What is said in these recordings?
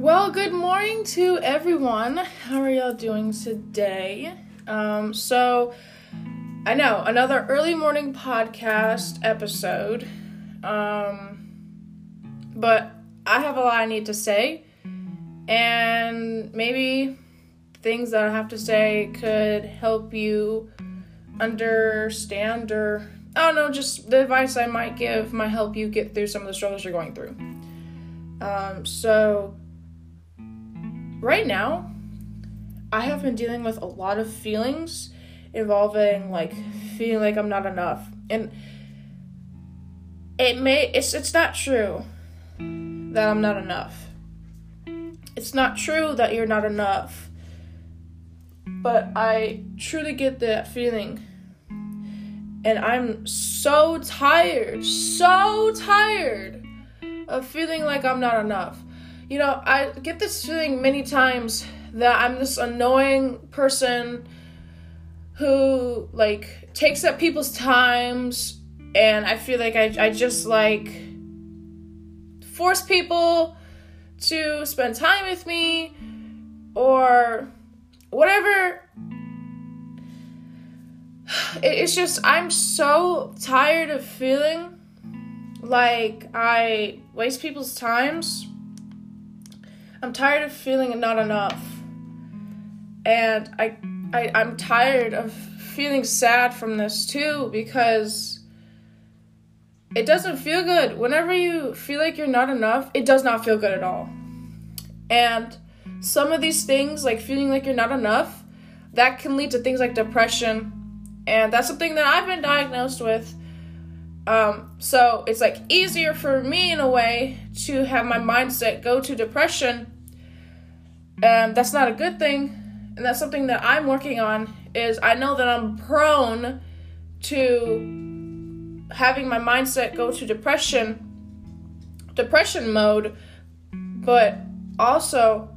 Well, good morning to everyone. How are y'all doing today? Um, so, I know another early morning podcast episode. Um, but I have a lot I need to say, and maybe things that I have to say could help you understand or I don't know, just the advice I might give might help you get through some of the struggles you're going through. Um, so right now, I have been dealing with a lot of feelings involving like feeling like I'm not enough. And it may it's it's not true that I'm not enough. It's not true that you're not enough. But I truly get that feeling. And I'm so tired, so tired of feeling like I'm not enough. You know, I get this feeling many times that I'm this annoying person who like takes up people's times and I feel like I, I just like force people to spend time with me or whatever. It's just I'm so tired of feeling like I waste people's times I'm tired of feeling not enough. And I, I I'm tired of feeling sad from this too because it doesn't feel good. Whenever you feel like you're not enough, it does not feel good at all. And some of these things, like feeling like you're not enough, that can lead to things like depression. And that's something that I've been diagnosed with. Um, so it's like easier for me in a way to have my mindset go to depression. Um, that's not a good thing, and that's something that I'm working on. Is I know that I'm prone to having my mindset go to depression, depression mode, but also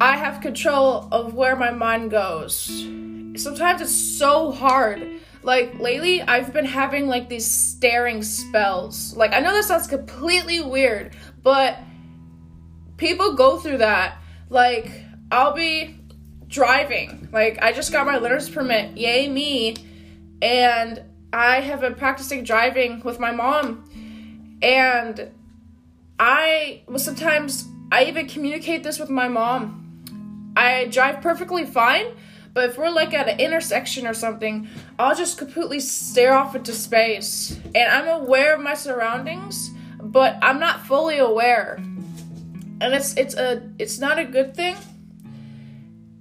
I have control of where my mind goes. Sometimes it's so hard like lately I've been having like these staring spells. Like I know that sounds completely weird, but people go through that. Like I'll be driving. Like I just got my learner's permit. Yay me. And I have been practicing driving with my mom. And I well sometimes I even communicate this with my mom. I drive perfectly fine, but if we're like at an intersection or something, I'll just completely stare off into space. And I'm aware of my surroundings, but I'm not fully aware. And it's it's a it's not a good thing.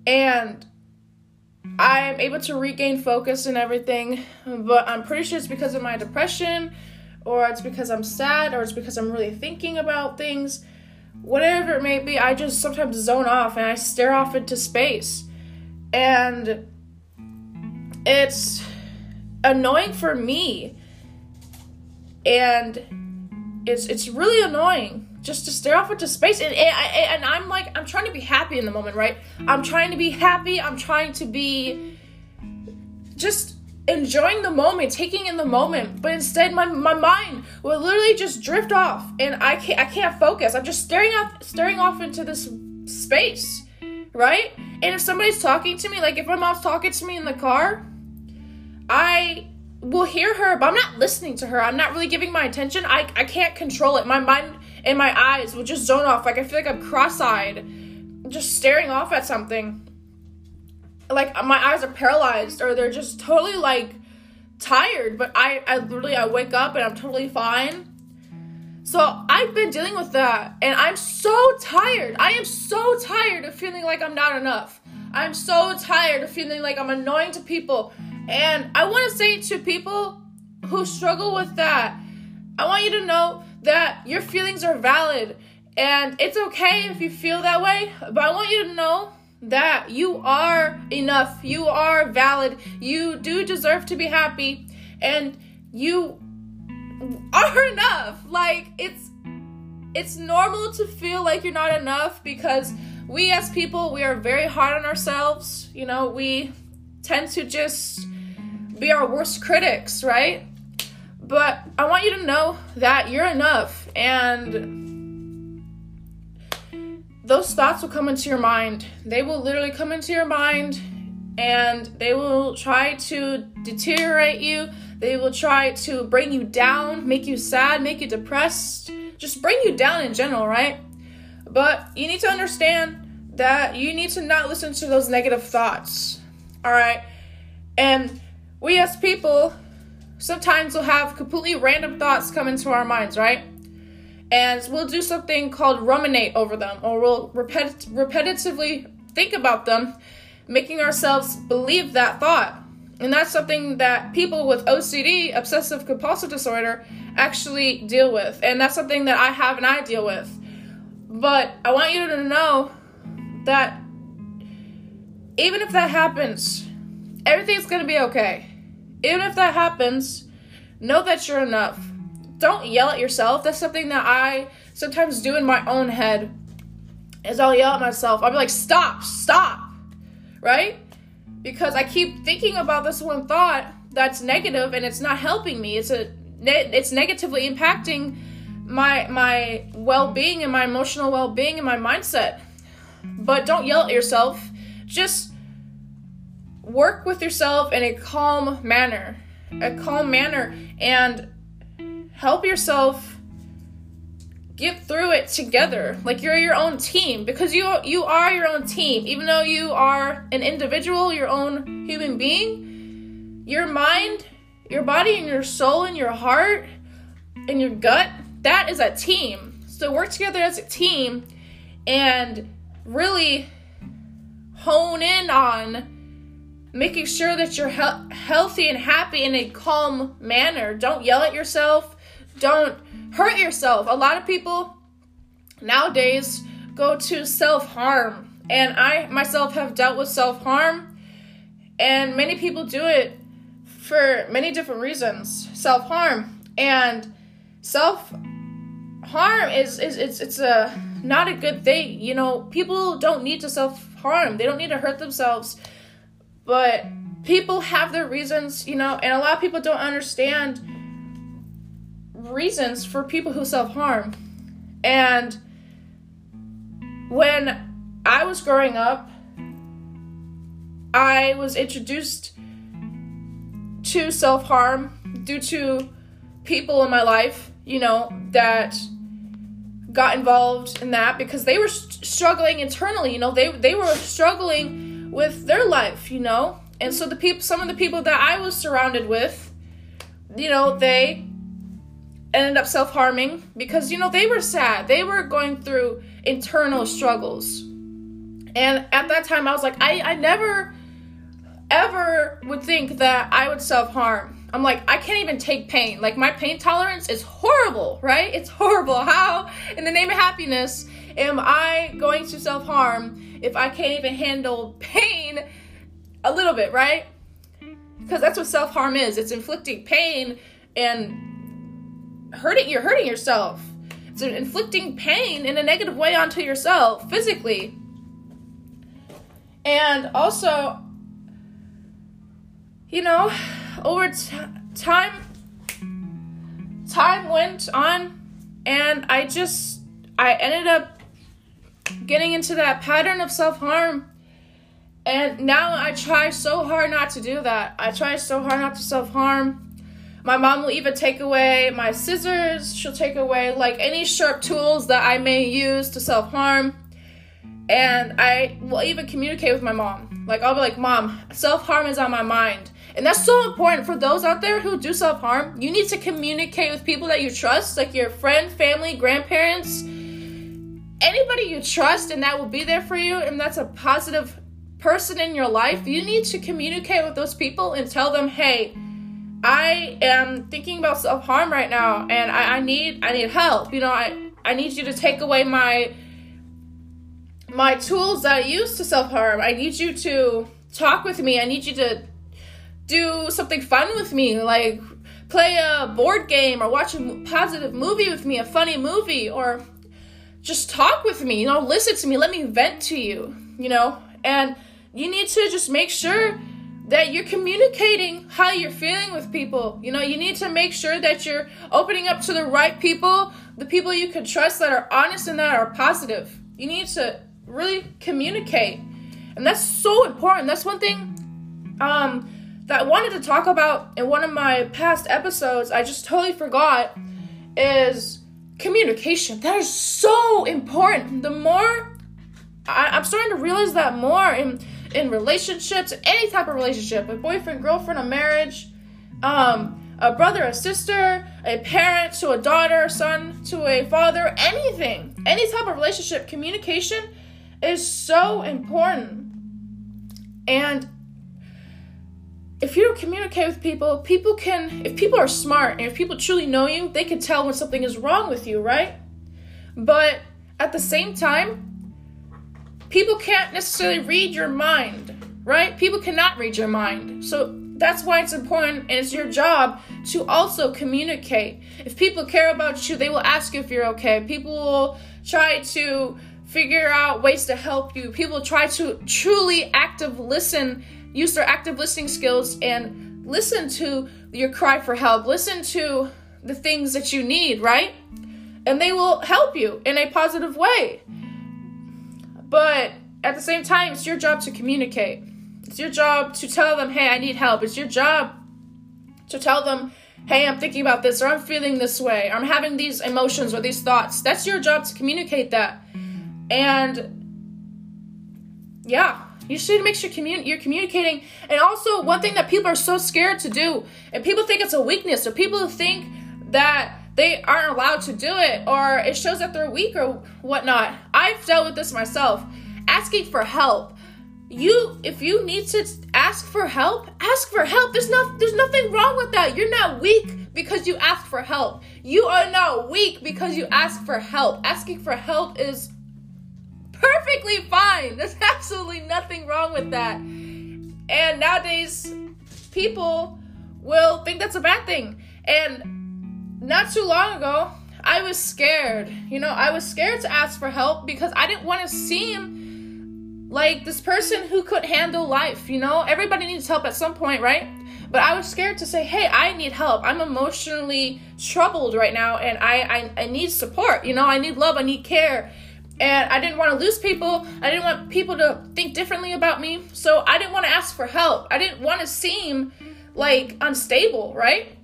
And I'm able to regain focus and everything, but I'm pretty sure it's because of my depression or it's because I'm sad or it's because I'm really thinking about things. Whatever it may be, I just sometimes zone off and I stare off into space and it's annoying for me. And it's it's really annoying just to stare off into space. And, and, i'm like i'm trying to be happy in the moment right? I'm trying to be happy. I'm trying to be just enjoying the moment taking in the moment. But instead my, my mind will literally just drift off. And i can't i can't focus. I'm just staring off staring off into this space right and if somebody's talking to me, like if my mom's talking to me in the car, I will hear her, but I'm not listening to her. I'm not really giving my attention. I, I can't control it. My mind and my eyes will just zone off. Like I feel like I'm cross eyed, just staring off at something. Like my eyes are paralyzed or they're just totally like tired. But I, I literally I wake up and I'm totally fine. So I've been dealing with that and I'm so tired. I am so tired of feeling like I'm not enough. I'm so tired of feeling like I'm annoying to people. And I want to say to people who struggle with that, I want you to know that your feelings are valid and it's okay if you feel that way, but I want you to know that you are enough. You are valid. You do deserve to be happy and you are enough. Like it's it's normal to feel like you're not enough because we as people we are very hard on ourselves. You know, we tend to just be our worst critics, right? But I want you to know that you're enough and those thoughts will come into your mind. They will literally come into your mind and they will try to deteriorate you. They will try to bring you down, make you sad, make you depressed, just bring you down in general, right? But you need to understand that you need to not listen to those negative thoughts, all right? And we as people sometimes will have completely random thoughts come into our minds, right? And we'll do something called ruminate over them, or we'll repet- repetitively think about them, making ourselves believe that thought. And that's something that people with OCD, obsessive compulsive disorder, actually deal with. And that's something that I have and I deal with. But I want you to know that even if that happens, everything's going to be okay. Even if that happens, know that you're enough. Don't yell at yourself. That's something that I sometimes do in my own head. Is I'll yell at myself. I'll be like, "Stop, stop." Right? Because I keep thinking about this one thought that's negative and it's not helping me. It's a it's negatively impacting my my well-being and my emotional well-being and my mindset. But don't yell at yourself. Just work with yourself in a calm manner. A calm manner and help yourself get through it together. Like you're your own team because you you are your own team. Even though you are an individual your own human being your mind your body and your soul and your heart and your gut that is a team. So work together as a team and really hone in on making sure that you're he- healthy and happy in a calm manner. Don't yell at yourself. Don't hurt yourself. A lot of people nowadays go to self harm, and I myself have dealt with self harm, and many people do it for many different reasons. Self harm and self harm is is it's it's a not a good thing. You know, people don't need to self harm. They don't need to hurt themselves. But people have their reasons, you know, and a lot of people don't understand reasons for people who self harm. And when I was growing up, I was introduced to self harm due to people in my life, you know, that got involved in that because they were st- struggling internally, you know, they they were struggling with their life, you know. And so the people some of the people that I was surrounded with, you know, they ended up self harming because, you know, they were sad. They were going through internal struggles. And at that time, I was like, I, I never, ever would think that I would self harm. I'm like, I can't even take pain. Like, my pain tolerance is horrible, right? It's horrible. How, in the name of happiness, am I going to self harm if I can't even handle pain a little bit, right? Because that's what self harm is it's inflicting pain and hurting you're hurting yourself. It's inflicting pain in a negative way onto yourself physically. And also, you know, over t- time, time went on, and I just, I ended up getting into that pattern of self harm. And now I try so hard not to do that. I try so hard not to self harm. My mom will even take away my scissors. She'll take away like any sharp tools that I may use to self harm. And I will even communicate with my mom. Like, I'll be like, Mom, self harm is on my mind. And that's so important for those out there who do self harm. You need to communicate with people that you trust, like your friend, family, grandparents, anybody you trust, and that will be there for you. And that's a positive person in your life. You need to communicate with those people and tell them, hey, I am thinking about self harm right now, and I, I need I need help. You know, I I need you to take away my my tools that I use to self harm. I need you to talk with me. I need you to do something fun with me, like play a board game or watch a positive movie with me, a funny movie, or just talk with me. You know, listen to me. Let me vent to you. You know, and you need to just make sure that you're communicating how you're feeling with people. You know, you need to make sure that you're opening up to the right people, the people you can trust that are honest and that are positive. You need to really communicate. And that's so important. That's one thing um, that I wanted to talk about in one of my past episodes. I just totally forgot is communication. That is so important. The more I, I'm starting to realize that more in in relationships, any type of relationship, a boyfriend, girlfriend, a marriage, um, a brother, a sister, a parent to a daughter, son to a father, anything, any type of relationship, communication is so important. And if you don't communicate with people, people can, if people are smart and if people truly know you, they can tell when something is wrong with you, right? But at the same time, people can't necessarily read your mind, right? People cannot read your mind. So that's why it's important and it's your job to also communicate. If people care about you, they will ask you if you're okay. People will try to figure out ways to help you. People try to truly active listen use their active listening skills and listen to your cry for help, listen to the things that you need, right? And they will help you in a positive way. But at the same time, it's your job to communicate. It's your job to tell them, hey, I need help. It's your job to tell them, hey, I'm thinking about this, or I'm feeling this way, or I'm having these emotions or these thoughts. That's your job to communicate that. And yeah, you should make sure commun- you're communicating. And also, one thing that people are so scared to do, and people think it's a weakness, or people think that they aren't allowed to do it, or it shows that they're weak or whatnot. I've dealt with this myself. Asking for help. You, if you need to ask for help, ask for help. There's no, there's nothing wrong with that. You're not weak because you ask for help. You are not weak because you ask for help. Asking for help is perfectly fine. There's absolutely nothing wrong with that. And nowadays, people will think that's a bad thing. And not too long ago, I was scared. You know, I was scared to ask for help because I didn't want to seem like this person who could handle life. You know, everybody needs help at some point, right? But I was scared to say, hey, I need help. I'm emotionally troubled right now and I, I, I need support. You know, I need love, I need care and I didn't want to lose people. I didn't want people to think differently about me. So I didn't want to ask for help. I didn't want to seem like unstable, right?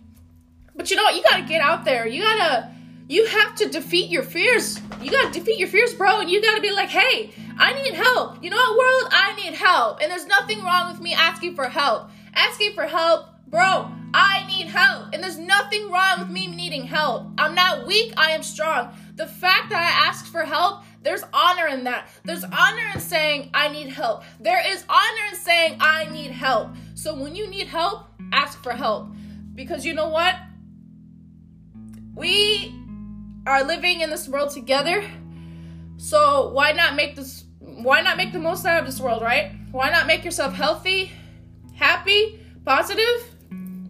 But you know what? You got to get out there. You got to you have to defeat your fears. You got to defeat your fears, bro, and you got to be like, "Hey, I need help." You know what, world? I need help. And there's nothing wrong with me asking for help. Asking for help, bro, I need help. And there's nothing wrong with me needing help. I'm not weak, I am strong. The fact that I asked for help there's honor in that. There's honor in saying, I need help. There is honor in saying, I need help. So when you need help, ask for help. Because you know what? We are living in this world together. So why not make this why not make the most out of this world, right? Why not make yourself healthy, happy, positive?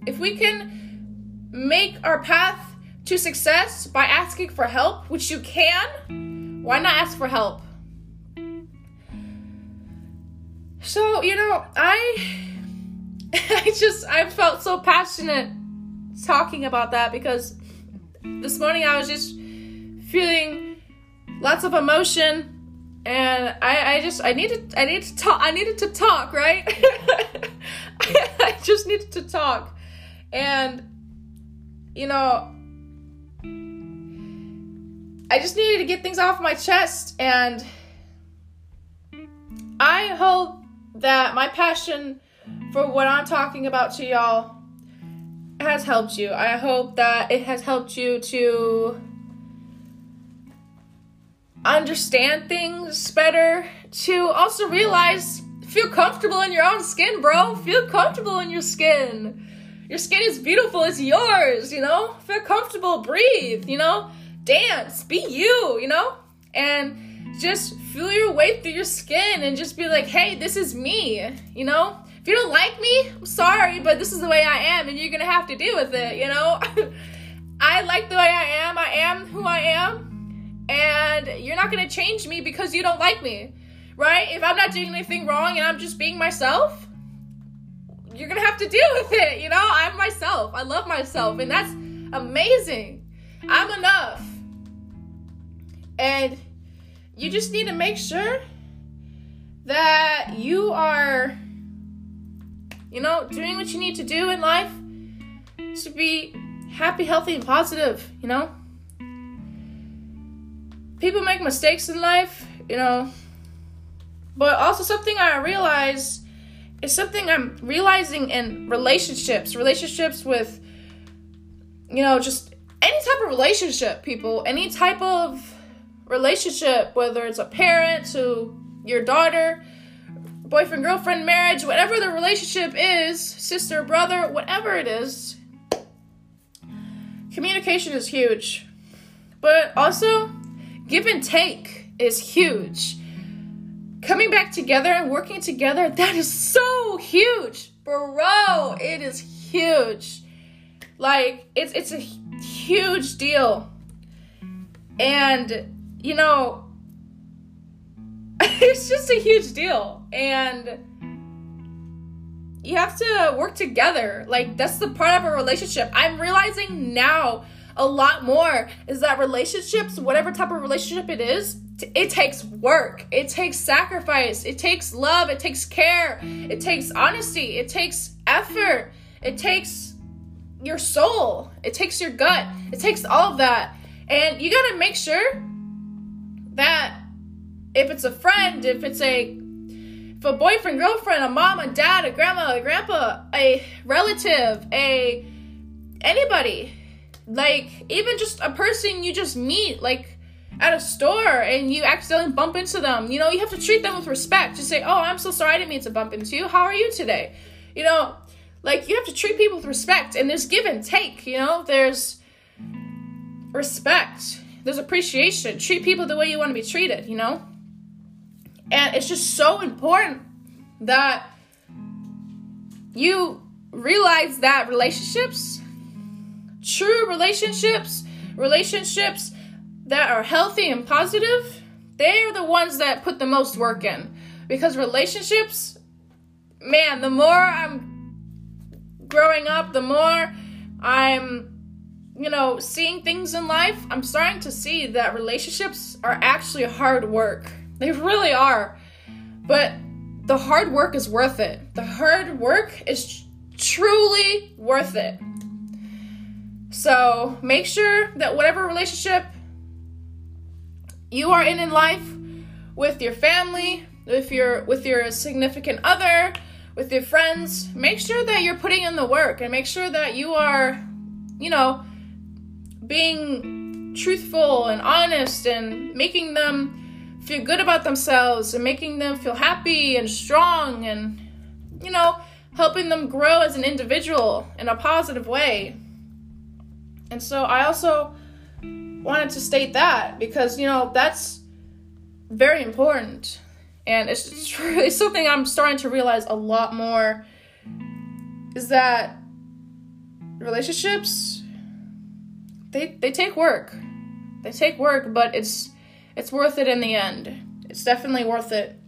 If we can make our path to success by asking for help, which you can, why not ask for help? So, you know, I I just I felt so passionate talking about that because this morning I was just feeling lots of emotion and I, I just I needed I needed to talk I needed to talk, right? I just needed to talk. And you know, I just needed to get things off my chest, and I hope that my passion for what I'm talking about to y'all has helped you. I hope that it has helped you to understand things better, to also realize, feel comfortable in your own skin, bro. Feel comfortable in your skin. Your skin is beautiful, it's yours, you know? Feel comfortable, breathe, you know? dance, be you, you know? And just feel your way through your skin and just be like, hey, this is me, you know? If you don't like me, I'm sorry, but this is the way I am and you're gonna have to deal with it, you know? I like the way I am, I am who I am, and you're not gonna change me because you don't like me, right? If I'm not doing anything wrong and I'm just being myself, you're gonna have to deal with it, you know? I'm myself, I love myself, and that's amazing. I'm enough. And you just need to make sure that you are, you know, doing what you need to do in life to be happy, healthy, and positive, you know? People make mistakes in life, you know, but also something I realize is something I'm realizing in relationships, relationships with, you know, just any type of relationship, people, any type of relationship, whether it's a parent to your daughter, boyfriend, girlfriend, marriage, whatever the relationship is, sister, brother, whatever it is, communication is huge. But also, give and take is huge. Coming back together and working together, that is so huge. Bro, it is huge. Like, it's it's a huge deal. And you know, it's just a huge deal. And you have to work together. Like, that's the part of a relationship. I'm realizing now a lot more is that relationships, whatever type of relationship it is, it takes work, it takes sacrifice, it takes love, it takes care, it takes honesty, it takes effort, it takes your soul, it takes your gut, it takes all of that. And you gotta make sure that if it's a friend, if it's a a boyfriend, girlfriend, a mom, a dad, a grandma, a grandpa, a relative, a anybody, like even just a person you just meet, like at a store and you accidentally bump into them, you know, you have to treat them with respect. Just say, "Oh, I'm so sorry I didn't mean to bump into you. How are you today?" You know, like you have to treat people with respect, and there's give and take. You know, there's respect there's appreciation. Treat people the way you want to be treated, you know? And it's just so important that you realize that relationships, true relationships, relationships that are healthy and positive, they are the ones that put the most work in. Because relationships, man, the more I'm growing up, the more I'm you know, seeing things in life, I'm starting to see that relationships are actually hard work. They really are. But the hard work is worth it. The hard work is truly worth it. So make sure that whatever relationship you are in in life, with your family, with your with your significant other, with your friends, make sure that you're putting in the work and make sure that you are, you know, being truthful and honest and making them feel good about themselves and making them feel happy and strong and, you know, helping them grow as an individual in a positive way. And so I also wanted to state that because, you know, that's very important. And it's, it's something I'm starting to realize a lot more is that relationships they they take work. They take work, but it's it's worth it in the end. It's definitely worth it.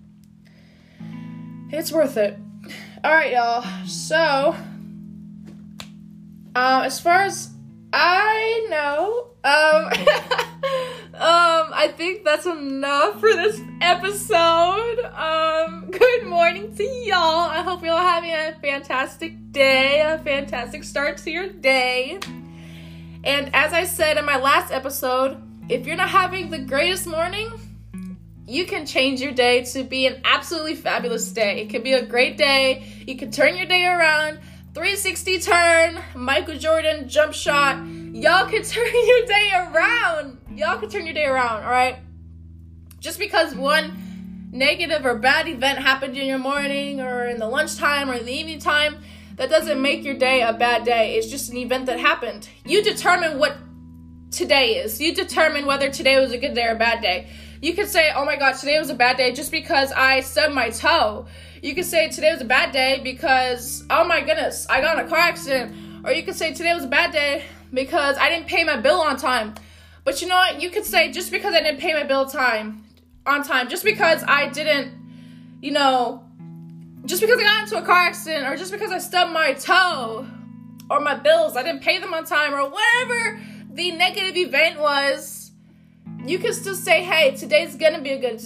It's worth it. All right, y'all. So, um, as far as I know, um, um, I think that's enough for this episode. Um, good morning to y'all. I hope you're all having a fantastic day, a fantastic start to your day. And as I said in my last episode, if you're not having the greatest morning, you can change your day to be an absolutely fabulous day. It can be a great day. You can turn your day around. 360 turn, Michael Jordan jump shot. Y'all can turn your day around. Y'all can turn your day around, all right? Just because one negative or bad event happened in your morning or in the lunchtime or in the evening time that doesn't make your day a bad day. It's just an event that happened. You determine what today is. You determine whether today was a good day or a bad day. You could say, oh my god, today was a bad day just because I stubbed my toe. You could say today was a bad day because, oh my goodness, I got in a car accident. Or you could say today was a bad day because I didn't pay my bill on time. But you know what? You could say just because I didn't pay my bill time on time, just because I didn't, you know, just because I got into a car accident or just because I stubbed my toe or my bills, I didn't pay them on time or whatever the negative event was, you can still say, hey, today's gonna be a good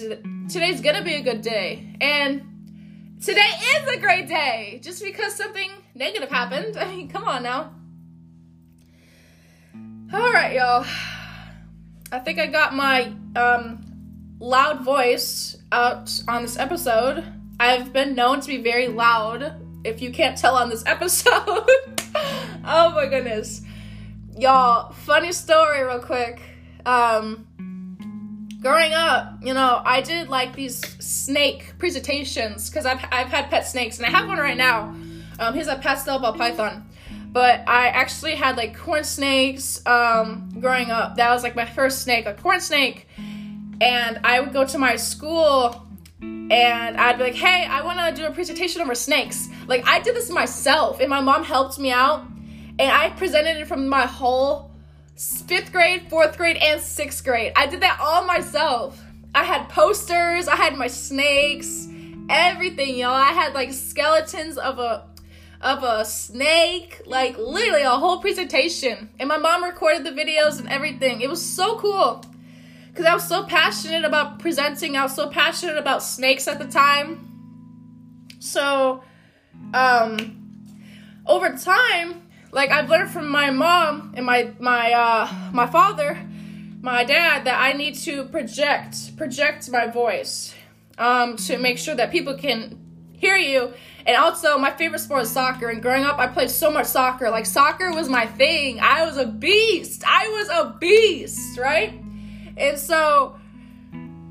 today's gonna be a good day. And today is a great day. Just because something negative happened. I mean, come on now. All right, y'all. I think I got my um, loud voice out on this episode. I've been known to be very loud, if you can't tell on this episode. oh my goodness. Y'all, funny story, real quick. Um, growing up, you know, I did like these snake presentations because I've, I've had pet snakes and I have one right now. Um, he's a pastel ball python. But I actually had like corn snakes um, growing up. That was like my first snake, a corn snake. And I would go to my school and I'd be like, hey, I want to do a presentation over snakes. Like, I did this myself, and my mom helped me out. And I presented it from my whole fifth grade, fourth grade, and sixth grade. I did that all myself. I had posters, I had my snakes, everything, y'all. I had like skeletons of a of a snake, like literally a whole presentation. And my mom recorded the videos and everything. It was so cool. Cuz I was so passionate about presenting. I was so passionate about snakes at the time. So um over time, like I've learned from my mom and my my uh my father, my dad that I need to project project my voice um to make sure that people can hear you. And also, my favorite sport is soccer. And growing up, I played so much soccer. Like, soccer was my thing. I was a beast. I was a beast, right? And so,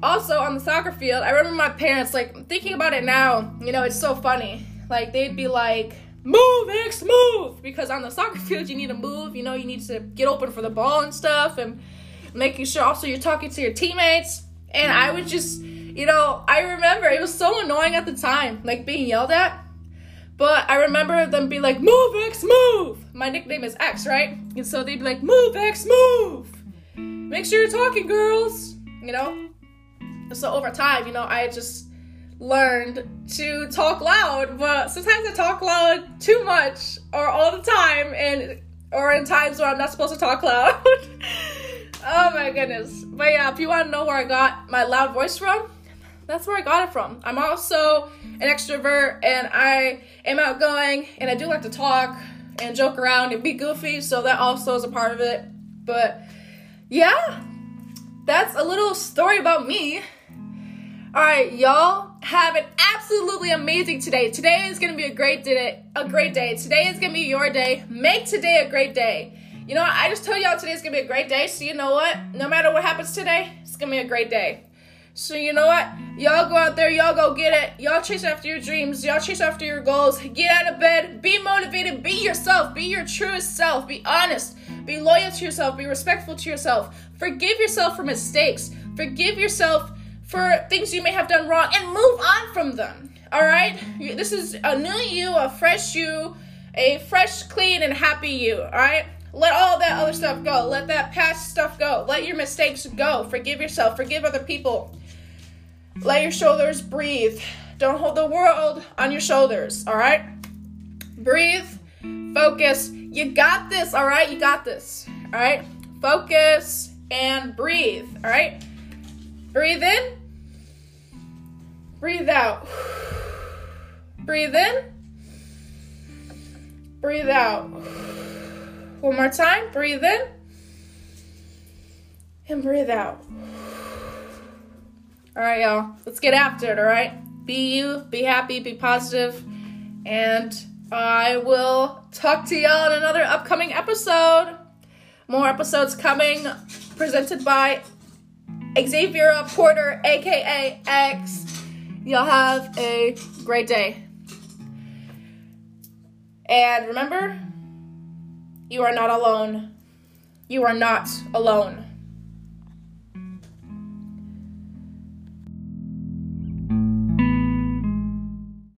also on the soccer field, I remember my parents, like, thinking about it now, you know, it's so funny. Like, they'd be like, move, X, move! Because on the soccer field, you need to move. You know, you need to get open for the ball and stuff. And making sure also you're talking to your teammates. And I would just you know, I remember it was so annoying at the time, like being yelled at. But I remember them being like, move, X, move! My nickname is X, right? And so they'd be like, move, X, move! Make sure you're talking, girls! You know? So over time, you know, I just learned to talk loud, but sometimes I talk loud too much or all the time and or in times where I'm not supposed to talk loud. oh my goodness. But yeah, if you want to know where I got my loud voice from, that's where I got it from. I'm also an extrovert and I am outgoing and I do like to talk and joke around and be goofy, so that also is a part of it. But yeah, that's a little story about me. All right, y'all have an absolutely amazing today. Today is gonna be a great day. A great day. Today is gonna be your day. Make today a great day. You know? I just told y'all today is gonna be a great day. So you know what? No matter what happens today, it's gonna be a great day. So you know what? Y'all go out there, y'all go get it. Y'all chase after your dreams. Y'all chase after your goals. Get out of bed. Be motivated. Be yourself. Be your truest self. Be honest. Be loyal to yourself. Be respectful to yourself. Forgive yourself for mistakes. Forgive yourself for things you may have done wrong and move on from them. All right? This is a new you, a fresh you, a fresh, clean, and happy you. All right? Let all that other stuff go. Let that past stuff go. Let your mistakes go. Forgive yourself. Forgive other people. Let your shoulders breathe. Don't hold the world on your shoulders, all right? Breathe, focus. You got this, all right? You got this, all right? Focus and breathe, all right? Breathe in, breathe out. Breathe in, breathe out. One more time, breathe in and breathe out. All right, y'all. Let's get after it, all right? Be you, be happy, be positive, and I will talk to y'all in another upcoming episode. More episodes coming, presented by Xaviera Porter, aka X. Y'all have a great day. And remember, you are not alone. You are not alone.